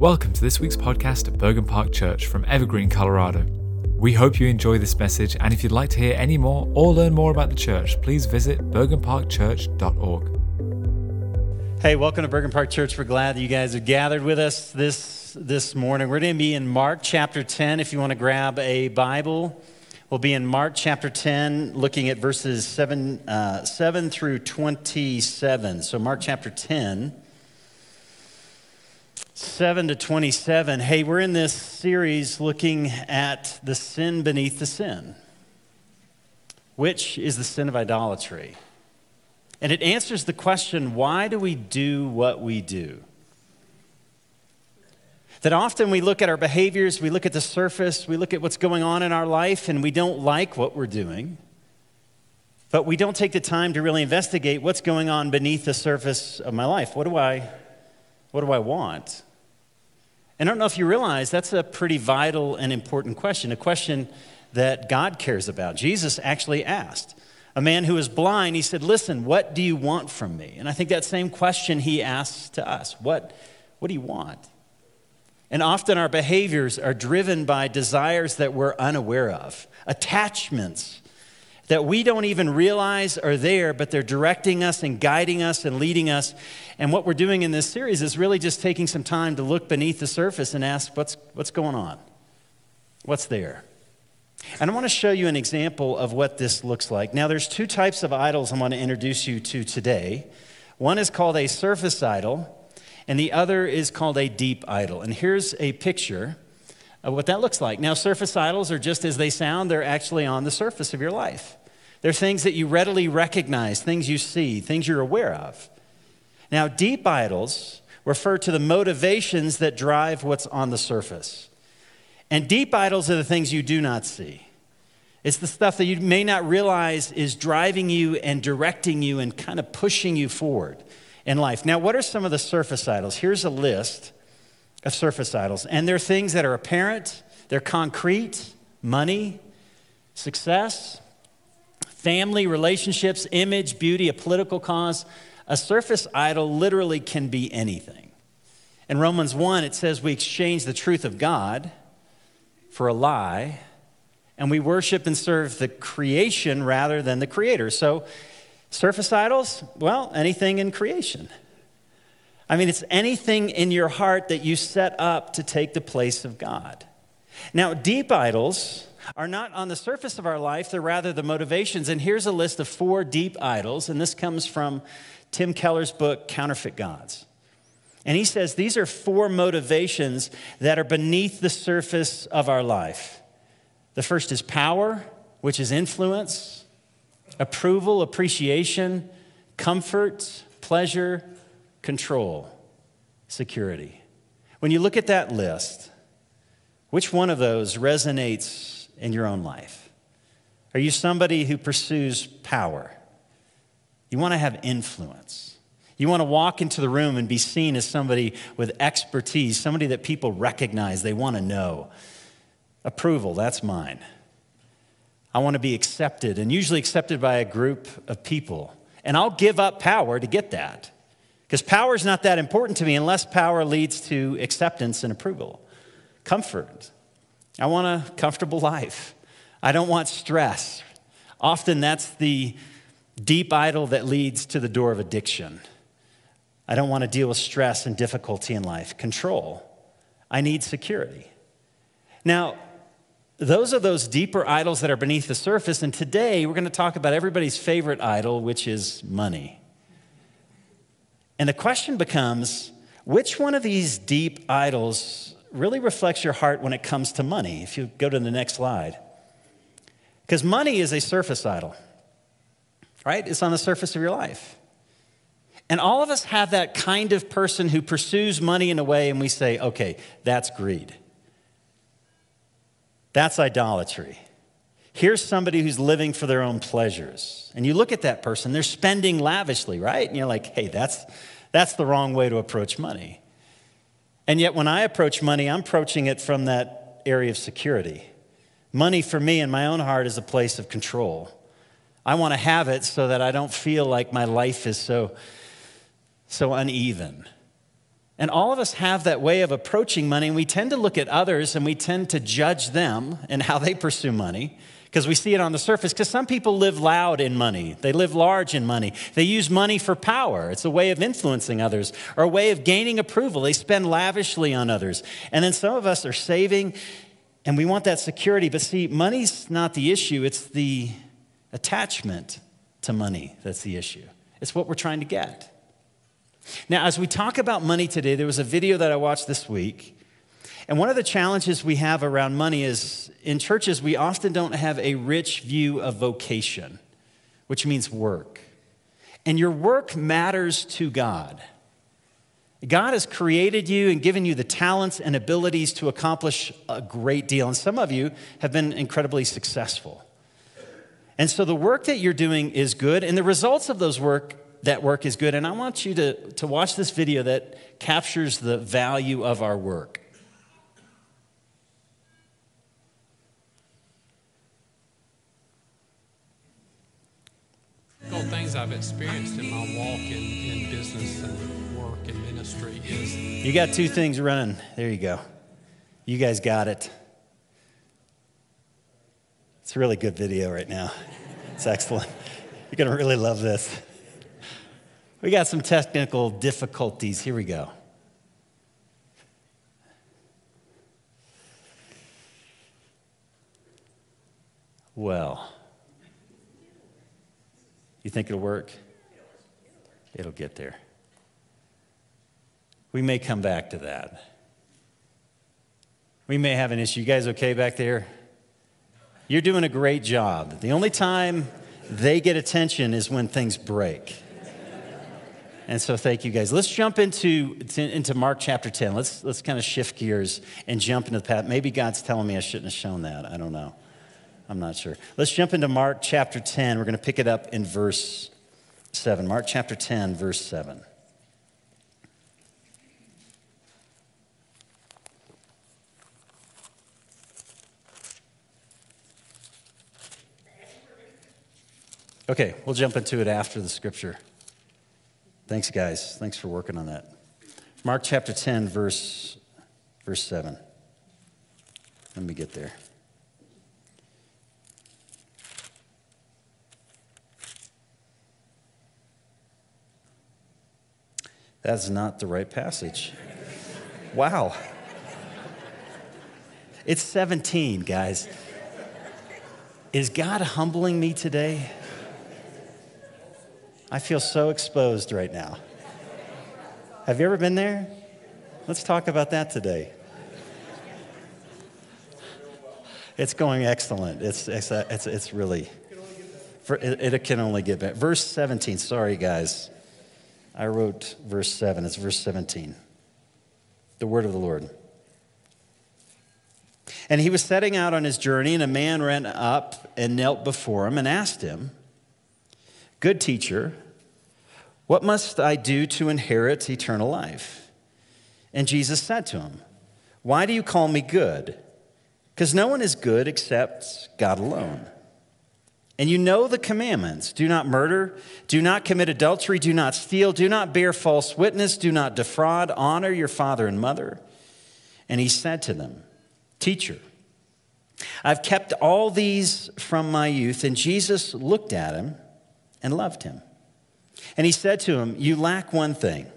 Welcome to this week's podcast at Bergen Park Church from Evergreen, Colorado. We hope you enjoy this message, and if you'd like to hear any more or learn more about the church, please visit bergenparkchurch.org. Hey, welcome to Bergen Park Church. We're glad that you guys have gathered with us this, this morning. We're going to be in Mark chapter 10. If you want to grab a Bible, we'll be in Mark chapter 10, looking at verses 7, uh, 7 through 27. So, Mark chapter 10. 7 to 27. Hey, we're in this series looking at the sin beneath the sin, which is the sin of idolatry. And it answers the question why do we do what we do? That often we look at our behaviors, we look at the surface, we look at what's going on in our life, and we don't like what we're doing. But we don't take the time to really investigate what's going on beneath the surface of my life. What do I, what do I want? And I don't know if you realize that's a pretty vital and important question, a question that God cares about. Jesus actually asked a man who was blind, he said, Listen, what do you want from me? And I think that same question he asks to us what, what do you want? And often our behaviors are driven by desires that we're unaware of, attachments that we don't even realize are there, but they're directing us and guiding us and leading us. And what we're doing in this series is really just taking some time to look beneath the surface and ask, what's, what's going on? What's there? And I want to show you an example of what this looks like. Now, there's two types of idols I want to introduce you to today. One is called a surface idol, and the other is called a deep idol. And here's a picture of what that looks like. Now, surface idols are just as they sound, they're actually on the surface of your life. They're things that you readily recognize, things you see, things you're aware of. Now, deep idols refer to the motivations that drive what's on the surface. And deep idols are the things you do not see. It's the stuff that you may not realize is driving you and directing you and kind of pushing you forward in life. Now, what are some of the surface idols? Here's a list of surface idols. And they're things that are apparent, they're concrete, money, success, family, relationships, image, beauty, a political cause. A surface idol literally can be anything. In Romans 1, it says we exchange the truth of God for a lie, and we worship and serve the creation rather than the creator. So, surface idols, well, anything in creation. I mean, it's anything in your heart that you set up to take the place of God. Now, deep idols are not on the surface of our life, they're rather the motivations. And here's a list of four deep idols, and this comes from Tim Keller's book, Counterfeit Gods. And he says these are four motivations that are beneath the surface of our life. The first is power, which is influence, approval, appreciation, comfort, pleasure, control, security. When you look at that list, which one of those resonates in your own life? Are you somebody who pursues power? You want to have influence. You want to walk into the room and be seen as somebody with expertise, somebody that people recognize, they want to know. Approval, that's mine. I want to be accepted, and usually accepted by a group of people. And I'll give up power to get that. Because power is not that important to me unless power leads to acceptance and approval. Comfort. I want a comfortable life. I don't want stress. Often that's the deep idol that leads to the door of addiction. I don't want to deal with stress and difficulty in life. Control. I need security. Now, those are those deeper idols that are beneath the surface. And today we're going to talk about everybody's favorite idol, which is money. And the question becomes which one of these deep idols really reflects your heart when it comes to money. If you go to the next slide. Because money is a surface idol, right? It's on the surface of your life. And all of us have that kind of person who pursues money in a way, and we say, okay, that's greed. That's idolatry. Here's somebody who's living for their own pleasures. And you look at that person, they're spending lavishly, right? And you're like, hey, that's, that's the wrong way to approach money. And yet, when I approach money, I'm approaching it from that area of security. Money for me in my own heart is a place of control. I want to have it so that I don't feel like my life is so, so uneven. And all of us have that way of approaching money, and we tend to look at others and we tend to judge them and how they pursue money because we see it on the surface. Because some people live loud in money, they live large in money. They use money for power, it's a way of influencing others or a way of gaining approval. They spend lavishly on others. And then some of us are saving and we want that security. But see, money's not the issue, it's the attachment to money that's the issue. It's what we're trying to get. Now, as we talk about money today, there was a video that I watched this week. And one of the challenges we have around money is in churches, we often don't have a rich view of vocation, which means work. And your work matters to God. God has created you and given you the talents and abilities to accomplish a great deal. And some of you have been incredibly successful. And so the work that you're doing is good, and the results of those work that work is good. And I want you to, to watch this video that captures the value of our work. Things I've experienced in my walk in, in business and work and ministry is. You got two things running. There you go. You guys got it. It's a really good video right now. It's excellent. You're going to really love this. We got some technical difficulties. Here we go. Well, you think it'll work? It'll get there. We may come back to that. We may have an issue. You guys okay back there? You're doing a great job. The only time they get attention is when things break. And so thank you guys. Let's jump into, into Mark chapter 10. Let's, let's kind of shift gears and jump into the path. Maybe God's telling me I shouldn't have shown that. I don't know. I'm not sure. Let's jump into Mark chapter 10. We're going to pick it up in verse 7. Mark chapter 10, verse 7. Okay, we'll jump into it after the scripture. Thanks, guys. Thanks for working on that. Mark chapter 10, verse, verse 7. Let me get there. That's not the right passage. Wow. It's 17, guys. Is God humbling me today? I feel so exposed right now. Have you ever been there? Let's talk about that today. It's going excellent. It's, it's, it's, it's really, it, it can only get better. Verse 17, sorry guys. I wrote verse 7. It's verse 17. The word of the Lord. And he was setting out on his journey, and a man ran up and knelt before him and asked him, Good teacher, what must I do to inherit eternal life? And Jesus said to him, Why do you call me good? Because no one is good except God alone. And you know the commandments do not murder, do not commit adultery, do not steal, do not bear false witness, do not defraud, honor your father and mother. And he said to them, Teacher, I've kept all these from my youth. And Jesus looked at him and loved him. And he said to him, You lack one thing.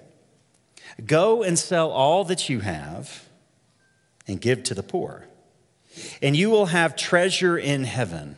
Go and sell all that you have and give to the poor, and you will have treasure in heaven.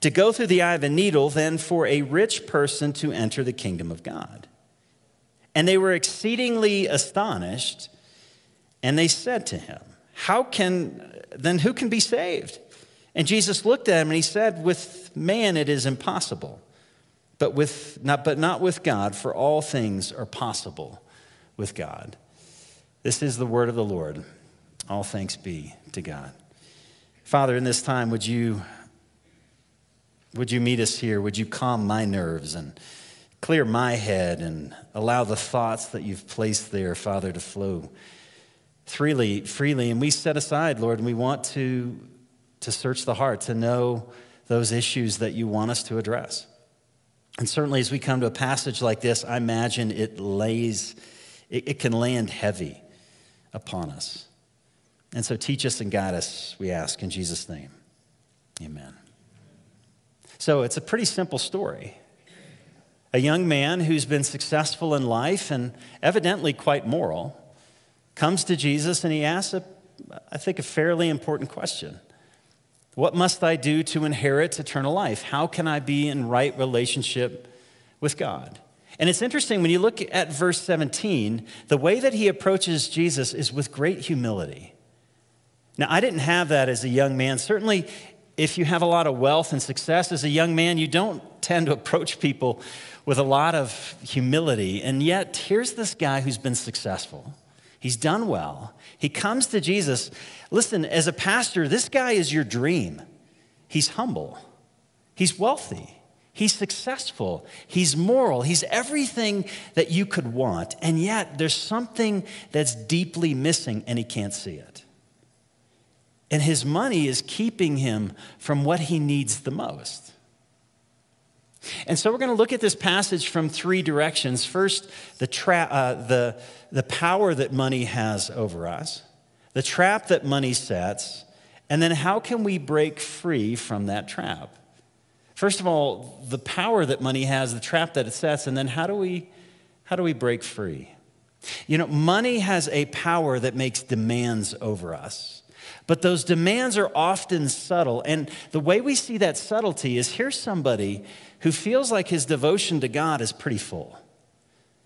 to go through the eye of a needle than for a rich person to enter the kingdom of God. And they were exceedingly astonished, and they said to him, How can, then who can be saved? And Jesus looked at him and he said, With man it is impossible but, with, not, but not with God, for all things are possible with God. This is the word of the Lord. All thanks be to God. Father, in this time, would you, would you meet us here? Would you calm my nerves and clear my head and allow the thoughts that you've placed there, Father, to flow freely, freely. And we set aside, Lord, and we want to, to search the heart, to know those issues that you want us to address. And certainly as we come to a passage like this, I imagine it lays, it, it can land heavy upon us. And so teach us and guide us, we ask in Jesus' name. Amen. So it's a pretty simple story. A young man who's been successful in life and evidently quite moral comes to Jesus and he asks, a, I think, a fairly important question What must I do to inherit eternal life? How can I be in right relationship with God? And it's interesting when you look at verse 17, the way that he approaches Jesus is with great humility. Now, I didn't have that as a young man. Certainly, if you have a lot of wealth and success as a young man, you don't tend to approach people with a lot of humility. And yet, here's this guy who's been successful. He's done well. He comes to Jesus. Listen, as a pastor, this guy is your dream. He's humble, he's wealthy, he's successful, he's moral, he's everything that you could want. And yet, there's something that's deeply missing, and he can't see it. And his money is keeping him from what he needs the most. And so we're going to look at this passage from three directions. First, the, tra- uh, the, the power that money has over us, the trap that money sets, and then how can we break free from that trap? First of all, the power that money has, the trap that it sets, and then how do we, how do we break free? You know, money has a power that makes demands over us. But those demands are often subtle. And the way we see that subtlety is here's somebody who feels like his devotion to God is pretty full.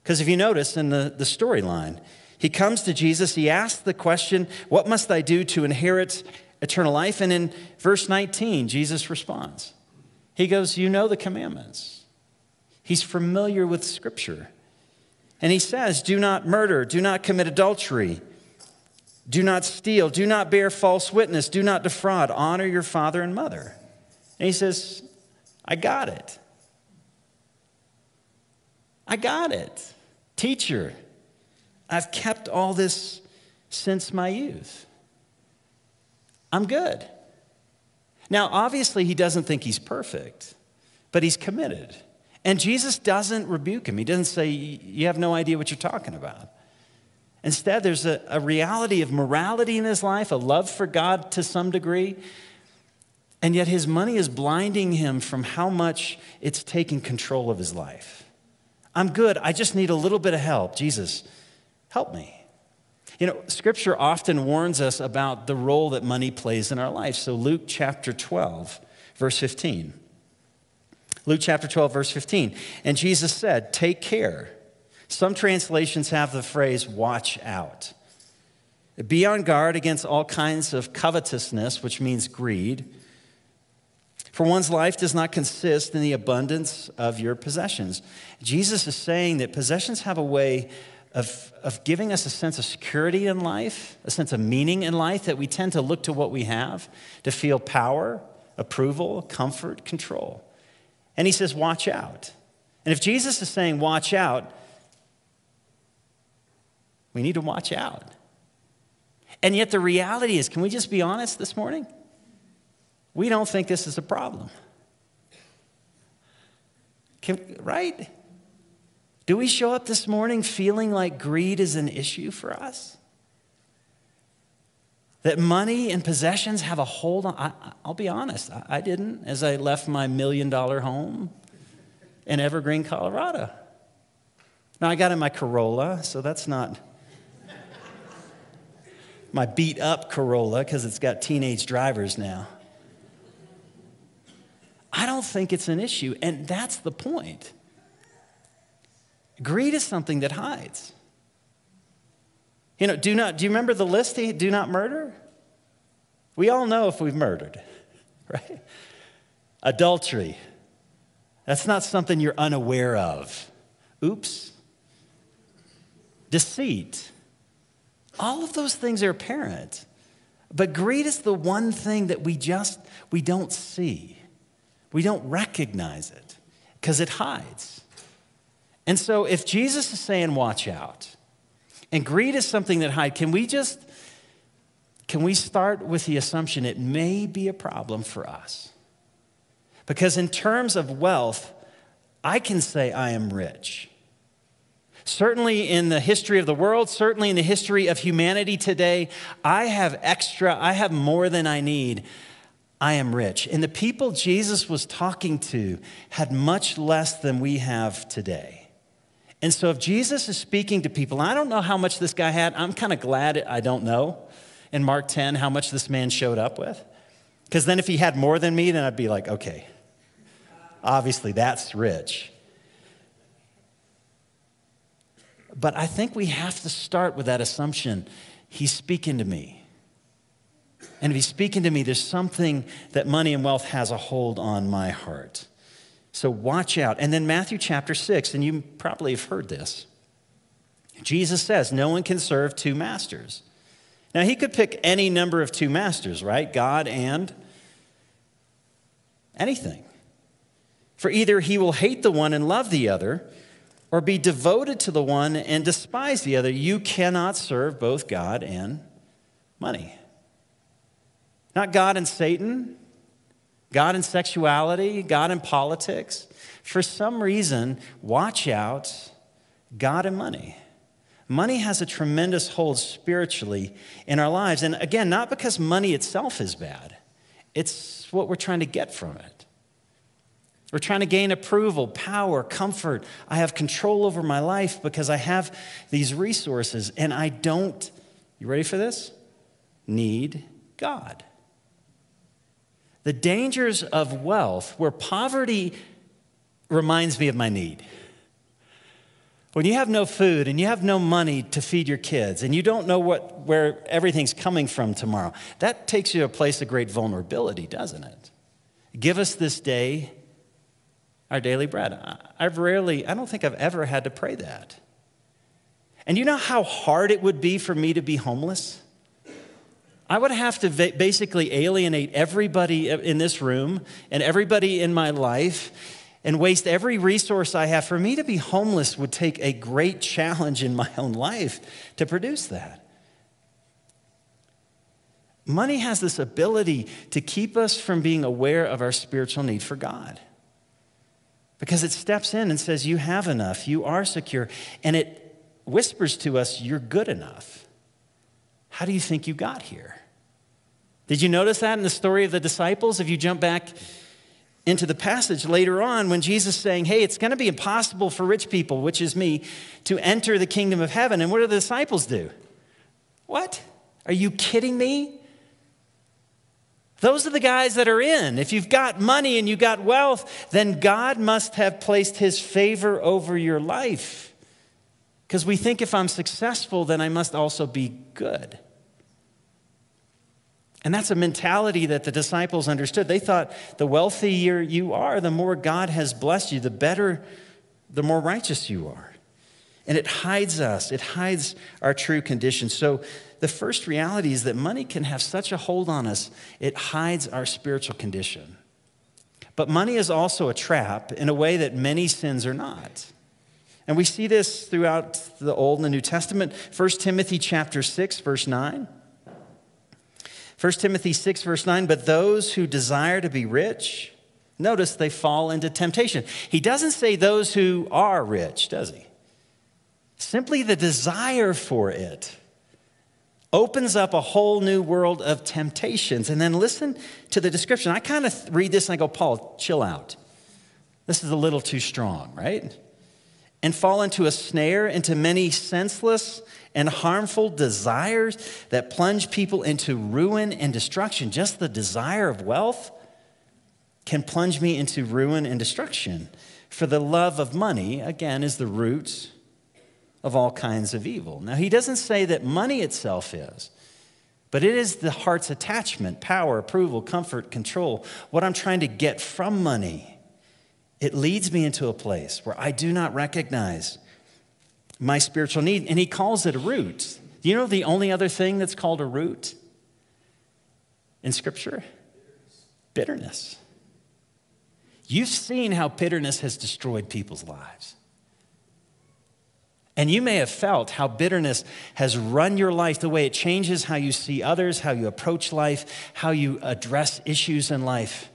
Because if you notice in the, the storyline, he comes to Jesus, he asks the question, What must I do to inherit eternal life? And in verse 19, Jesus responds. He goes, You know the commandments. He's familiar with Scripture. And he says, Do not murder, do not commit adultery, do not steal, do not bear false witness, do not defraud, honor your father and mother. And he says, I got it. I got it. Teacher, I've kept all this since my youth. I'm good. Now, obviously, he doesn't think he's perfect, but he's committed. And Jesus doesn't rebuke him. He doesn't say, You have no idea what you're talking about. Instead, there's a, a reality of morality in his life, a love for God to some degree. And yet, his money is blinding him from how much it's taking control of his life. I'm good. I just need a little bit of help. Jesus, help me. You know, scripture often warns us about the role that money plays in our life. So, Luke chapter 12, verse 15. Luke chapter 12, verse 15. And Jesus said, Take care. Some translations have the phrase, watch out. Be on guard against all kinds of covetousness, which means greed. For one's life does not consist in the abundance of your possessions. Jesus is saying that possessions have a way of, of giving us a sense of security in life, a sense of meaning in life, that we tend to look to what we have to feel power, approval, comfort, control. And he says, watch out. And if Jesus is saying, watch out, we need to watch out. And yet, the reality is can we just be honest this morning? we don't think this is a problem. Can, right? Do we show up this morning feeling like greed is an issue for us? That money and possessions have a hold on. I, will be honest, I, I didn't as I left my million dollar home in Evergreen, Colorado. Now, I got in my Corolla, so that's not my beat up Corolla because it's got teenage drivers now. I don't think it's an issue. And that's the point. Greed is something that hides. You know, do not, do you remember the list? Do not murder? We all know if we've murdered, right? Adultery. That's not something you're unaware of. Oops. Deceit. All of those things are apparent. But greed is the one thing that we just we don't see. We don't recognize it because it hides. And so if Jesus is saying watch out, and greed is something that hides, can we just can we start with the assumption it may be a problem for us? Because in terms of wealth, I can say I am rich. Certainly in the history of the world, certainly in the history of humanity today, I have extra, I have more than I need. I am rich. And the people Jesus was talking to had much less than we have today. And so if Jesus is speaking to people, I don't know how much this guy had. I'm kind of glad I don't know in Mark 10 how much this man showed up with. Because then if he had more than me, then I'd be like, okay, obviously that's rich. But I think we have to start with that assumption He's speaking to me. And if He's speaking to me, there's something that money and wealth has a hold on my heart. So watch out. And then Matthew chapter 6, and you probably have heard this. Jesus says, No one can serve two masters. Now, he could pick any number of two masters, right? God and anything. For either he will hate the one and love the other, or be devoted to the one and despise the other. You cannot serve both God and money. Not God and Satan, God and sexuality, God and politics. For some reason, watch out, God and money. Money has a tremendous hold spiritually in our lives. And again, not because money itself is bad, it's what we're trying to get from it. We're trying to gain approval, power, comfort. I have control over my life because I have these resources and I don't, you ready for this? Need God. The dangers of wealth, where poverty reminds me of my need. When you have no food and you have no money to feed your kids and you don't know what, where everything's coming from tomorrow, that takes you to a place of great vulnerability, doesn't it? Give us this day our daily bread. I've rarely, I don't think I've ever had to pray that. And you know how hard it would be for me to be homeless? I would have to basically alienate everybody in this room and everybody in my life and waste every resource I have. For me to be homeless would take a great challenge in my own life to produce that. Money has this ability to keep us from being aware of our spiritual need for God because it steps in and says, You have enough, you are secure, and it whispers to us, You're good enough. How do you think you got here? Did you notice that in the story of the disciples? If you jump back into the passage later on, when Jesus is saying, Hey, it's going to be impossible for rich people, which is me, to enter the kingdom of heaven. And what do the disciples do? What? Are you kidding me? Those are the guys that are in. If you've got money and you've got wealth, then God must have placed his favor over your life. Because we think if I'm successful, then I must also be good. And that's a mentality that the disciples understood. They thought the wealthier you are, the more God has blessed you, the better, the more righteous you are. And it hides us, it hides our true condition. So the first reality is that money can have such a hold on us, it hides our spiritual condition. But money is also a trap in a way that many sins are not. And we see this throughout the Old and the New Testament. 1 Timothy chapter 6 verse 9. 1 Timothy 6 verse 9, but those who desire to be rich, notice they fall into temptation. He doesn't say those who are rich, does he? Simply the desire for it opens up a whole new world of temptations. And then listen to the description. I kind of read this and I go, Paul, chill out. This is a little too strong, right? And fall into a snare, into many senseless and harmful desires that plunge people into ruin and destruction. Just the desire of wealth can plunge me into ruin and destruction. For the love of money, again, is the root of all kinds of evil. Now, he doesn't say that money itself is, but it is the heart's attachment, power, approval, comfort, control. What I'm trying to get from money, it leads me into a place where I do not recognize my spiritual need. And he calls it a root. You know the only other thing that's called a root in Scripture? Bitterness. You've seen how bitterness has destroyed people's lives. And you may have felt how bitterness has run your life, the way it changes how you see others, how you approach life, how you address issues in life.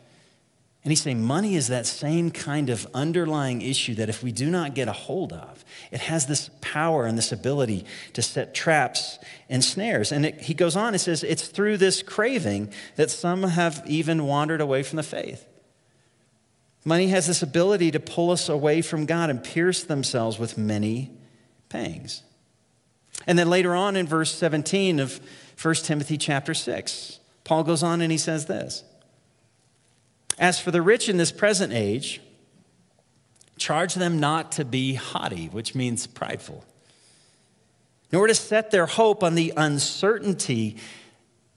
And he's saying money is that same kind of underlying issue that if we do not get a hold of, it has this power and this ability to set traps and snares. And it, he goes on, and says, it's through this craving that some have even wandered away from the faith. Money has this ability to pull us away from God and pierce themselves with many pangs. And then later on in verse 17 of 1 Timothy chapter 6, Paul goes on and he says this As for the rich in this present age, charge them not to be haughty, which means prideful, nor to set their hope on the uncertainty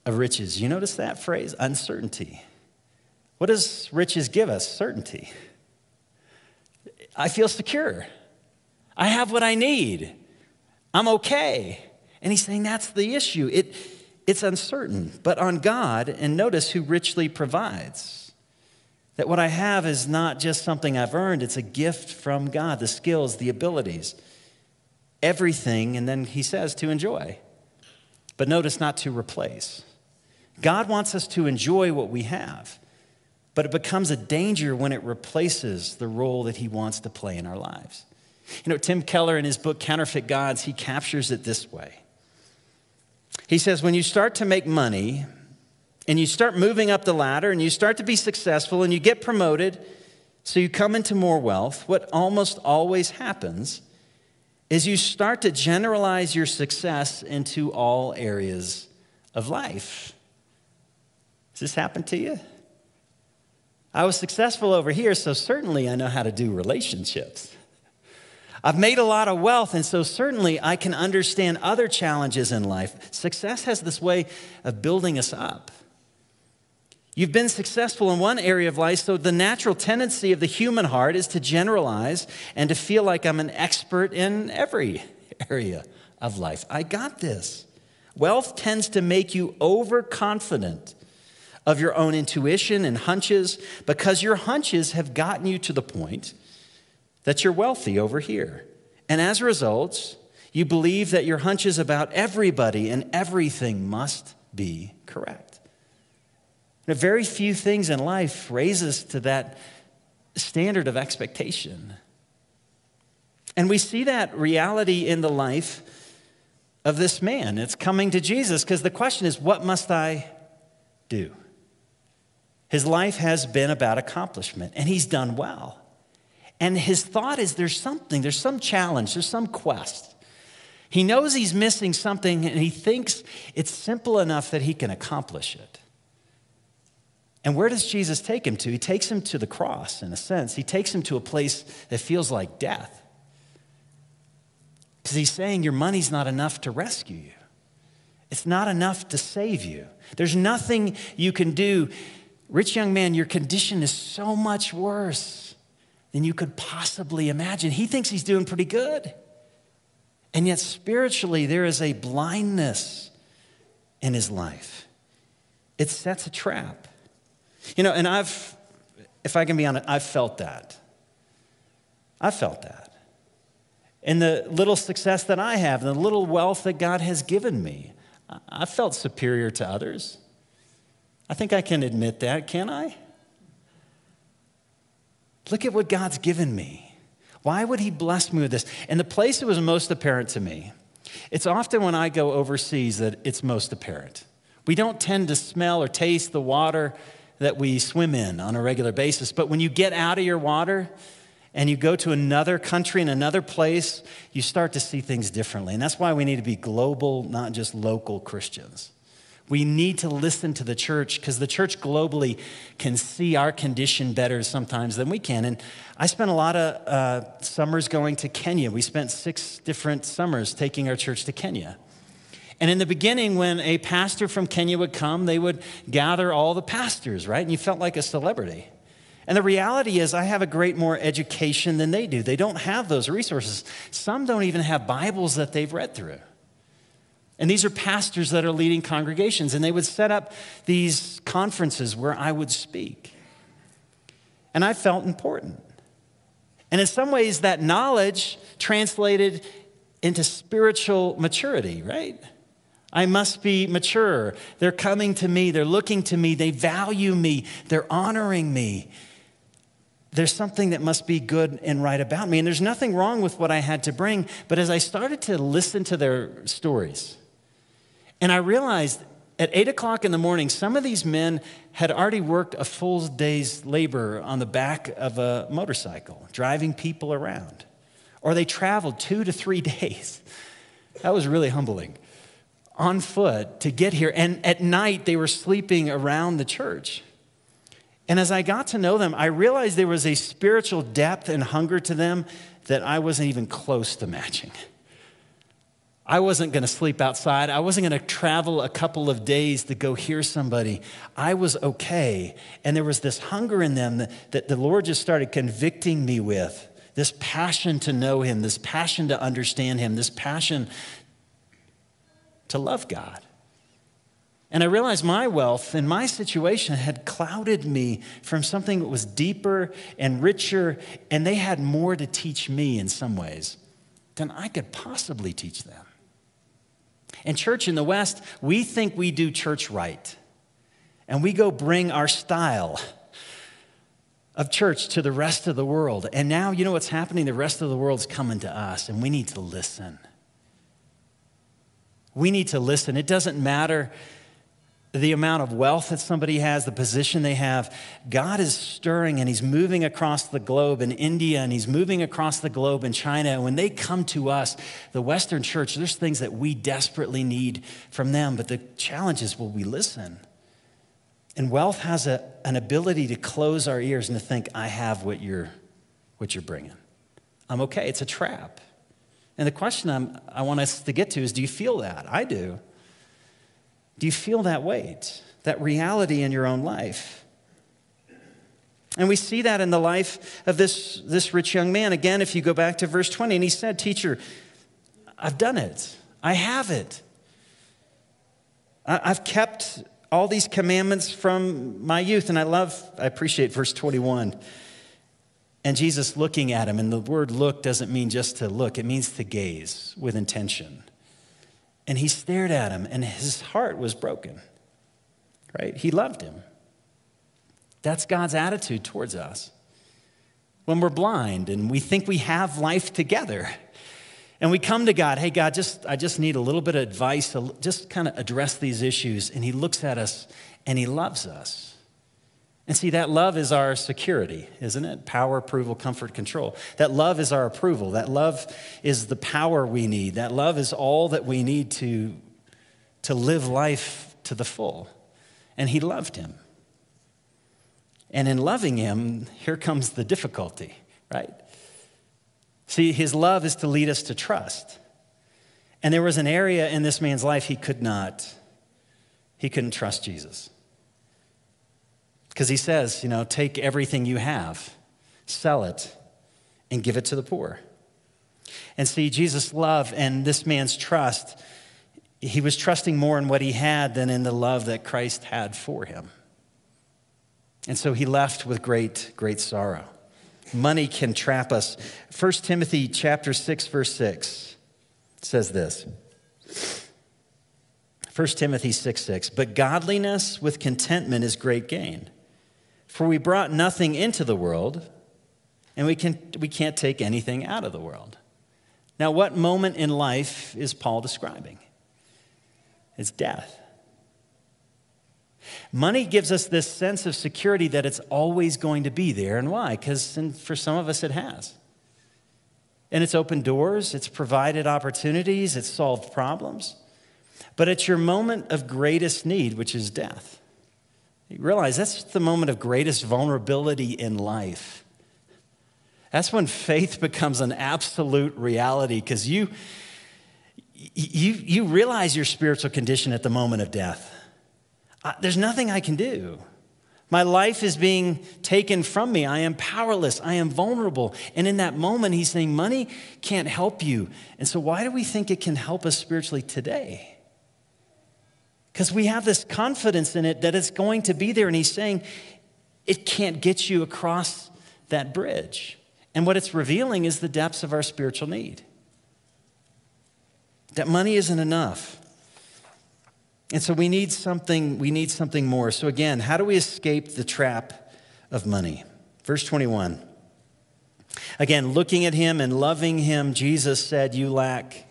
of riches. You notice that phrase, uncertainty. What does riches give us? Certainty. I feel secure. I have what I need. I'm okay. And he's saying that's the issue. It, it's uncertain, but on God, and notice who richly provides. That what I have is not just something I've earned, it's a gift from God the skills, the abilities, everything, and then he says to enjoy. But notice not to replace. God wants us to enjoy what we have, but it becomes a danger when it replaces the role that he wants to play in our lives. You know, Tim Keller in his book Counterfeit Gods, he captures it this way. He says, when you start to make money and you start moving up the ladder and you start to be successful and you get promoted, so you come into more wealth, what almost always happens is you start to generalize your success into all areas of life. Does this happen to you? I was successful over here, so certainly I know how to do relationships. I've made a lot of wealth, and so certainly I can understand other challenges in life. Success has this way of building us up. You've been successful in one area of life, so the natural tendency of the human heart is to generalize and to feel like I'm an expert in every area of life. I got this. Wealth tends to make you overconfident of your own intuition and hunches because your hunches have gotten you to the point that you're wealthy over here. And as a result, you believe that your hunches about everybody and everything must be correct. Now, very few things in life raise us to that standard of expectation. And we see that reality in the life of this man. It's coming to Jesus because the question is, what must I do? His life has been about accomplishment, and he's done well. And his thought is there's something, there's some challenge, there's some quest. He knows he's missing something and he thinks it's simple enough that he can accomplish it. And where does Jesus take him to? He takes him to the cross, in a sense. He takes him to a place that feels like death. Because he's saying your money's not enough to rescue you, it's not enough to save you. There's nothing you can do. Rich young man, your condition is so much worse than you could possibly imagine. He thinks he's doing pretty good. And yet, spiritually, there is a blindness in his life. It sets a trap. You know, and I've, if I can be honest, I've felt that. I've felt that. And the little success that I have, the little wealth that God has given me, I felt superior to others. I think I can admit that, can I? Look at what God's given me. Why would He bless me with this? And the place it was most apparent to me, it's often when I go overseas that it's most apparent. We don't tend to smell or taste the water that we swim in on a regular basis, but when you get out of your water, and you go to another country and another place, you start to see things differently. And that's why we need to be global, not just local Christians. We need to listen to the church because the church globally can see our condition better sometimes than we can. And I spent a lot of uh, summers going to Kenya. We spent six different summers taking our church to Kenya. And in the beginning, when a pastor from Kenya would come, they would gather all the pastors, right? And you felt like a celebrity. And the reality is, I have a great more education than they do. They don't have those resources. Some don't even have Bibles that they've read through. And these are pastors that are leading congregations, and they would set up these conferences where I would speak. And I felt important. And in some ways, that knowledge translated into spiritual maturity, right? I must be mature. They're coming to me, they're looking to me, they value me, they're honoring me. There's something that must be good and right about me. And there's nothing wrong with what I had to bring. But as I started to listen to their stories, and I realized at eight o'clock in the morning, some of these men had already worked a full day's labor on the back of a motorcycle, driving people around. Or they traveled two to three days. That was really humbling. On foot to get here. And at night, they were sleeping around the church. And as I got to know them, I realized there was a spiritual depth and hunger to them that I wasn't even close to matching. I wasn't going to sleep outside. I wasn't going to travel a couple of days to go hear somebody. I was okay. And there was this hunger in them that, that the Lord just started convicting me with this passion to know Him, this passion to understand Him, this passion to love God. And I realized my wealth and my situation had clouded me from something that was deeper and richer, and they had more to teach me in some ways than I could possibly teach them. And, church in the West, we think we do church right. And we go bring our style of church to the rest of the world. And now, you know what's happening? The rest of the world's coming to us, and we need to listen. We need to listen. It doesn't matter the amount of wealth that somebody has, the position they have. God is stirring and He's moving across the globe in India and He's moving across the globe in China. And when they come to us, the Western church, there's things that we desperately need from them. But the challenge is will we listen? And wealth has a, an ability to close our ears and to think, I have what you're, what you're bringing. I'm okay. It's a trap. And the question I'm, I want us to get to is do you feel that? I do. Do you feel that weight, that reality in your own life? And we see that in the life of this, this rich young man. Again, if you go back to verse 20, and he said, Teacher, I've done it. I have it. I've kept all these commandments from my youth. And I love, I appreciate verse 21. And Jesus looking at him, and the word look doesn't mean just to look, it means to gaze with intention. And he stared at him, and his heart was broken, right? He loved him. That's God's attitude towards us. When we're blind and we think we have life together, and we come to God, hey, God, just, I just need a little bit of advice to just kind of address these issues. And He looks at us and He loves us. And see, that love is our security, isn't it? Power, approval, comfort, control. That love is our approval. That love is the power we need. That love is all that we need to, to live life to the full. And he loved him. And in loving him, here comes the difficulty, right? See, his love is to lead us to trust. And there was an area in this man's life he could not, he couldn't trust Jesus. Because he says, you know, take everything you have, sell it, and give it to the poor. And see, Jesus' love and this man's trust, he was trusting more in what he had than in the love that Christ had for him. And so he left with great, great sorrow. Money can trap us. 1 Timothy chapter 6, verse 6 says this. 1 Timothy 6 6. But godliness with contentment is great gain. For we brought nothing into the world, and we, can, we can't take anything out of the world. Now, what moment in life is Paul describing? It's death. Money gives us this sense of security that it's always going to be there. And why? Because for some of us, it has. And it's opened doors, it's provided opportunities, it's solved problems. But it's your moment of greatest need, which is death. You realize that's the moment of greatest vulnerability in life. That's when faith becomes an absolute reality because you, you, you realize your spiritual condition at the moment of death. there's nothing I can do. My life is being taken from me. I am powerless. I am vulnerable. And in that moment, he's saying, Money can't help you. And so, why do we think it can help us spiritually today? Because we have this confidence in it that it's going to be there. And he's saying it can't get you across that bridge. And what it's revealing is the depths of our spiritual need. That money isn't enough. And so we need something, we need something more. So again, how do we escape the trap of money? Verse 21. Again, looking at him and loving him, Jesus said, You lack,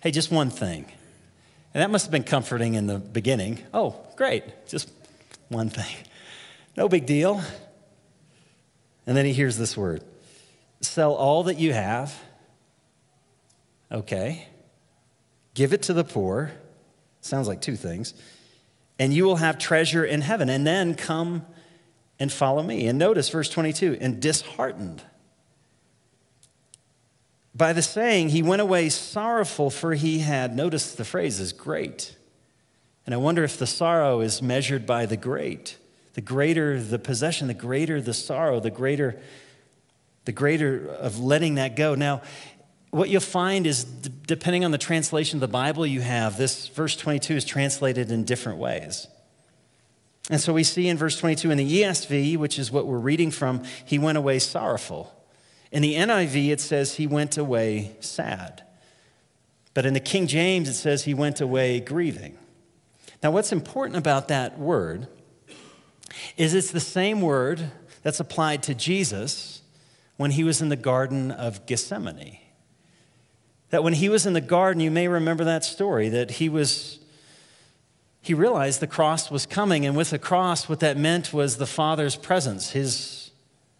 hey, just one thing. And that must have been comforting in the beginning. Oh, great, just one thing. No big deal. And then he hears this word sell all that you have. Okay. Give it to the poor. Sounds like two things. And you will have treasure in heaven. And then come and follow me. And notice verse 22 and disheartened. By the saying, he went away sorrowful, for he had, notice the phrase is great. And I wonder if the sorrow is measured by the great. The greater the possession, the greater the sorrow, the greater the greater of letting that go. Now, what you'll find is, d- depending on the translation of the Bible you have, this verse 22 is translated in different ways. And so we see in verse 22 in the ESV, which is what we're reading from, he went away sorrowful. In the NIV, it says he went away sad. But in the King James, it says he went away grieving. Now, what's important about that word is it's the same word that's applied to Jesus when he was in the Garden of Gethsemane. That when he was in the garden, you may remember that story, that he was, he realized the cross was coming, and with the cross, what that meant was the Father's presence, his,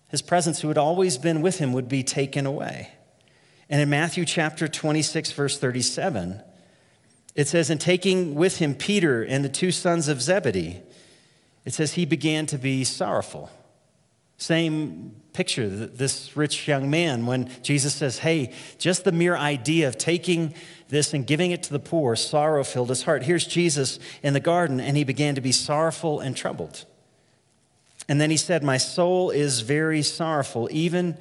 his presence who had always been with him, would be taken away. And in Matthew chapter 26, verse 37, it says, In taking with him Peter and the two sons of Zebedee, it says he began to be sorrowful. Same picture, this rich young man, when Jesus says, Hey, just the mere idea of taking this and giving it to the poor, sorrow filled his heart. Here's Jesus in the garden, and he began to be sorrowful and troubled. And then he said, My soul is very sorrowful, even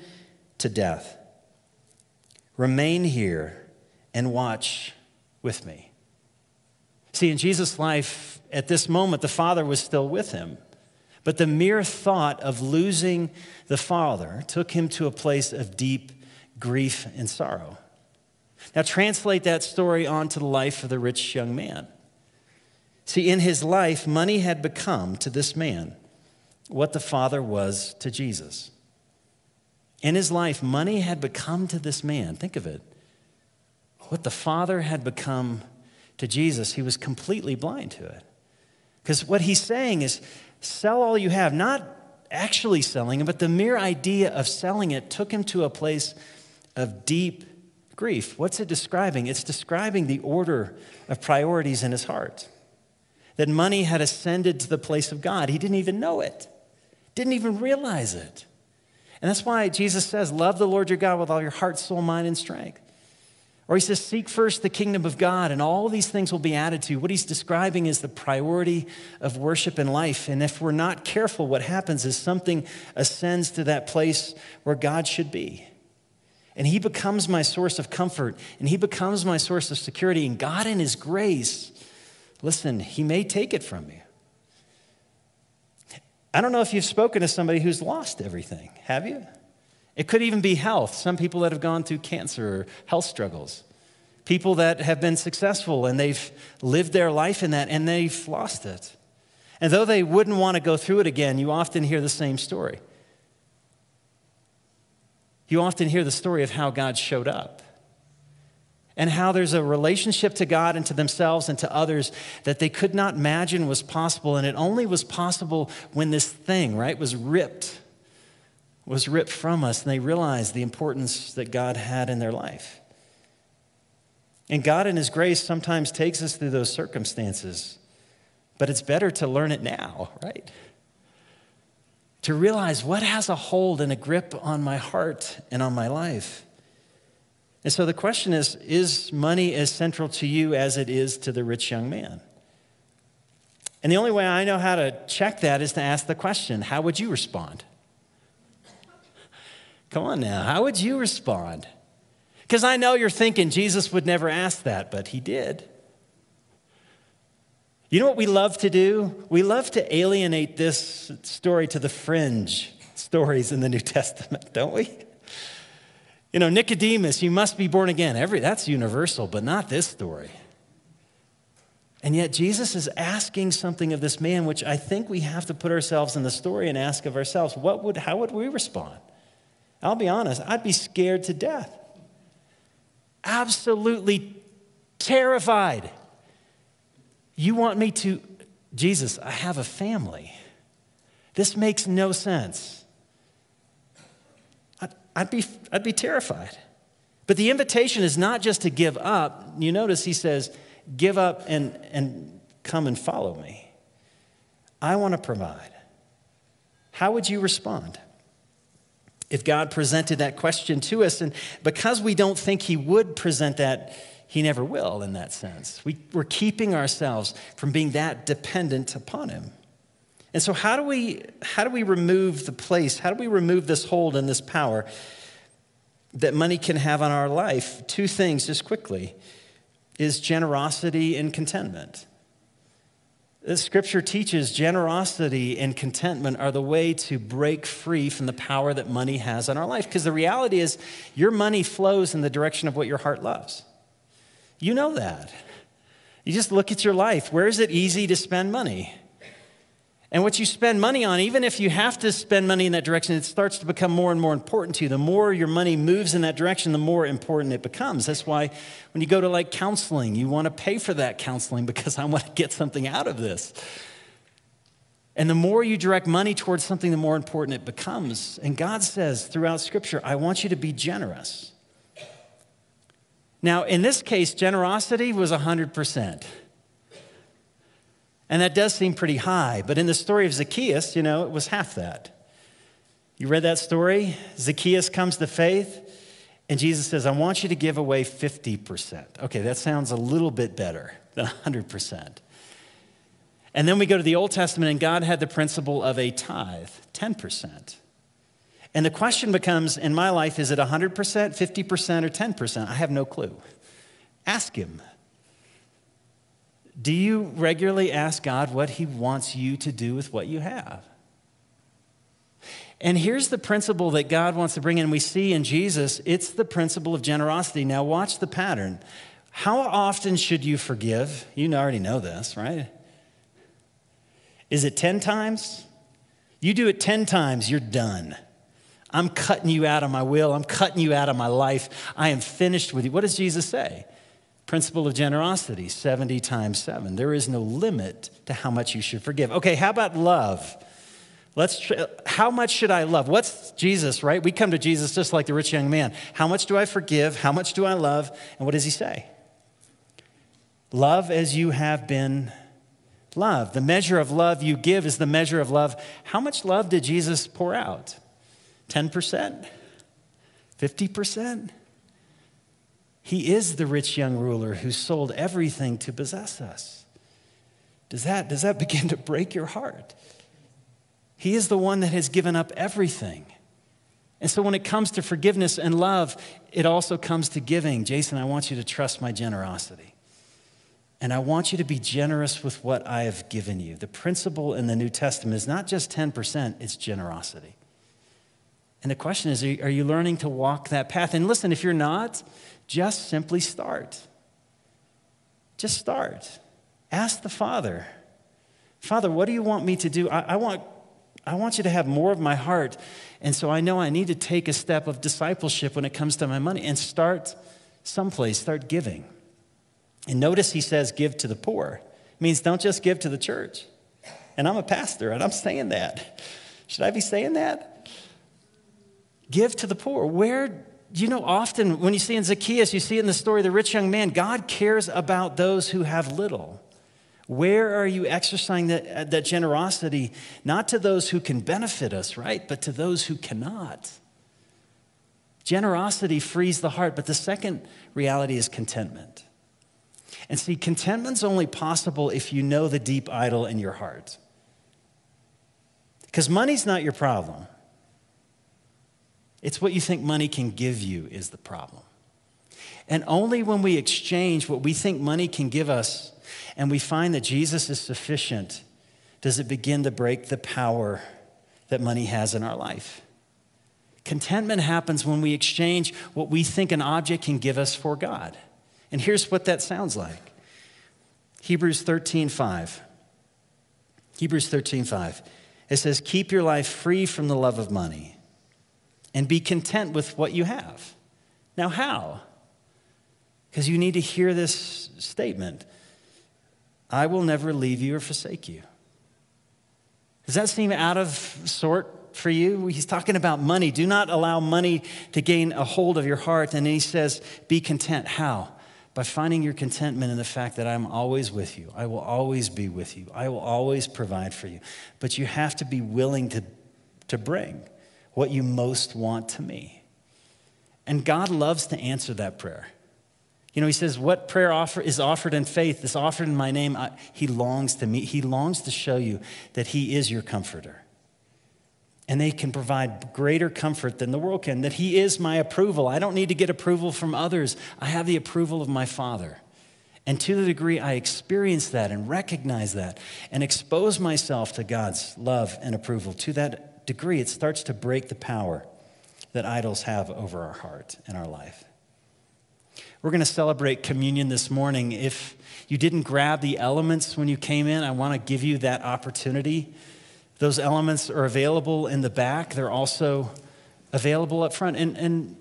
to death. Remain here and watch with me. See, in Jesus' life, at this moment, the Father was still with him. But the mere thought of losing the father took him to a place of deep grief and sorrow. Now, translate that story onto the life of the rich young man. See, in his life, money had become to this man what the father was to Jesus. In his life, money had become to this man, think of it, what the father had become to Jesus. He was completely blind to it. Because what he's saying is, sell all you have, not actually selling it, but the mere idea of selling it took him to a place of deep grief. What's it describing? It's describing the order of priorities in his heart. That money had ascended to the place of God. He didn't even know it, didn't even realize it. And that's why Jesus says, Love the Lord your God with all your heart, soul, mind, and strength. Or he says, Seek first the kingdom of God, and all these things will be added to you. What he's describing is the priority of worship in life. And if we're not careful, what happens is something ascends to that place where God should be. And he becomes my source of comfort, and he becomes my source of security. And God, in his grace, listen, he may take it from you. I don't know if you've spoken to somebody who's lost everything, have you? It could even be health. Some people that have gone through cancer or health struggles. People that have been successful and they've lived their life in that and they've lost it. And though they wouldn't want to go through it again, you often hear the same story. You often hear the story of how God showed up and how there's a relationship to God and to themselves and to others that they could not imagine was possible. And it only was possible when this thing, right, was ripped was ripped from us, and they realized the importance that God had in their life. And God, in His grace, sometimes takes us through those circumstances, but it's better to learn it now, right? To realize what has a hold and a grip on my heart and on my life. And so the question is Is money as central to you as it is to the rich young man? And the only way I know how to check that is to ask the question How would you respond? Come on now, how would you respond? Because I know you're thinking Jesus would never ask that, but he did. You know what we love to do? We love to alienate this story to the fringe stories in the New Testament, don't we? You know, Nicodemus, you must be born again. Every that's universal, but not this story. And yet Jesus is asking something of this man, which I think we have to put ourselves in the story and ask of ourselves, what would how would we respond? I'll be honest, I'd be scared to death. Absolutely terrified. You want me to, Jesus, I have a family. This makes no sense. I'd, be, I'd be terrified. But the invitation is not just to give up. You notice he says, give up and, and come and follow me. I want to provide. How would you respond? If God presented that question to us, and because we don't think He would present that he never will in that sense. We, we're keeping ourselves from being that dependent upon Him. And so, how do, we, how do we remove the place? How do we remove this hold and this power that money can have on our life? Two things, just quickly, is generosity and contentment. The scripture teaches generosity and contentment are the way to break free from the power that money has on our life. Because the reality is, your money flows in the direction of what your heart loves. You know that. You just look at your life. Where is it easy to spend money? And what you spend money on, even if you have to spend money in that direction, it starts to become more and more important to you. The more your money moves in that direction, the more important it becomes. That's why when you go to like counseling, you want to pay for that counseling because I want to get something out of this. And the more you direct money towards something, the more important it becomes. And God says throughout Scripture, I want you to be generous. Now, in this case, generosity was 100%. And that does seem pretty high, but in the story of Zacchaeus, you know, it was half that. You read that story? Zacchaeus comes to faith, and Jesus says, I want you to give away 50%. Okay, that sounds a little bit better than 100%. And then we go to the Old Testament, and God had the principle of a tithe, 10%. And the question becomes in my life is it 100%, 50%, or 10%? I have no clue. Ask Him. Do you regularly ask God what He wants you to do with what you have? And here's the principle that God wants to bring in. We see in Jesus, it's the principle of generosity. Now, watch the pattern. How often should you forgive? You already know this, right? Is it 10 times? You do it 10 times, you're done. I'm cutting you out of my will. I'm cutting you out of my life. I am finished with you. What does Jesus say? Principle of generosity 70 times 7. There is no limit to how much you should forgive. Okay, how about love? Let's tr- how much should I love? What's Jesus, right? We come to Jesus just like the rich young man. How much do I forgive? How much do I love? And what does he say? Love as you have been loved. The measure of love you give is the measure of love. How much love did Jesus pour out? 10%? 50%? He is the rich young ruler who sold everything to possess us. Does that, does that begin to break your heart? He is the one that has given up everything. And so when it comes to forgiveness and love, it also comes to giving. Jason, I want you to trust my generosity. And I want you to be generous with what I have given you. The principle in the New Testament is not just 10%, it's generosity. And the question is are you learning to walk that path? And listen, if you're not, just simply start. Just start. Ask the Father, Father, what do you want me to do? I, I, want, I want you to have more of my heart. And so I know I need to take a step of discipleship when it comes to my money and start someplace, start giving. And notice he says, give to the poor. It means don't just give to the church. And I'm a pastor and I'm saying that. Should I be saying that? Give to the poor. Where, you know, often when you see in Zacchaeus, you see in the story of the rich young man, God cares about those who have little. Where are you exercising that, uh, that generosity, not to those who can benefit us, right, but to those who cannot? Generosity frees the heart, but the second reality is contentment. And see, contentment's only possible if you know the deep idol in your heart. Because money's not your problem. It's what you think money can give you is the problem. And only when we exchange what we think money can give us and we find that Jesus is sufficient, does it begin to break the power that money has in our life? Contentment happens when we exchange what we think an object can give us for God. And here's what that sounds like Hebrews 13 5. Hebrews 13 5. It says, Keep your life free from the love of money and be content with what you have. Now, how? Because you need to hear this statement I will never leave you or forsake you. Does that seem out of sort for you? He's talking about money. Do not allow money to gain a hold of your heart. And he says, Be content. How? By finding your contentment in the fact that I'm always with you. I will always be with you. I will always provide for you. But you have to be willing to, to bring what you most want to me. And God loves to answer that prayer. You know, he says, What prayer offer is offered in faith is offered in my name. I, he longs to meet, he longs to show you that he is your comforter. And they can provide greater comfort than the world can, that he is my approval. I don't need to get approval from others. I have the approval of my Father. And to the degree I experience that and recognize that and expose myself to God's love and approval, to that degree, it starts to break the power that idols have over our heart and our life. We're going to celebrate communion this morning. If you didn't grab the elements when you came in, I want to give you that opportunity. Those elements are available in the back, they're also available up front. And, and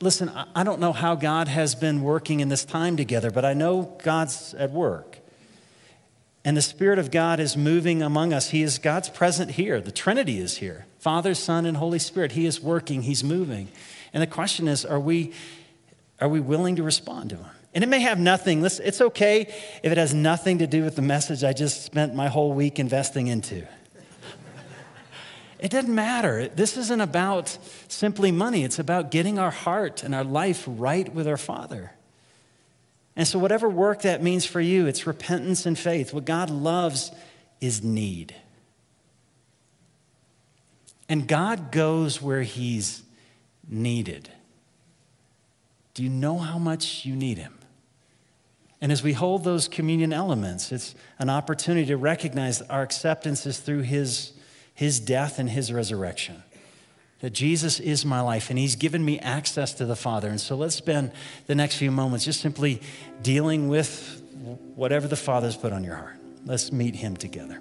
listen, I don't know how God has been working in this time together, but I know God's at work. And the Spirit of God is moving among us. He is God's present here. The Trinity is here Father, Son, and Holy Spirit. He is working, He's moving. And the question is are we, are we willing to respond to Him? And it may have nothing, it's okay if it has nothing to do with the message I just spent my whole week investing into. It doesn't matter. This isn't about simply money, it's about getting our heart and our life right with our Father. And so, whatever work that means for you, it's repentance and faith. What God loves is need. And God goes where He's needed. Do you know how much you need Him? And as we hold those communion elements, it's an opportunity to recognize our acceptance is through His his death and his resurrection. That Jesus is my life and he's given me access to the Father. And so let's spend the next few moments just simply dealing with whatever the Father's put on your heart. Let's meet him together.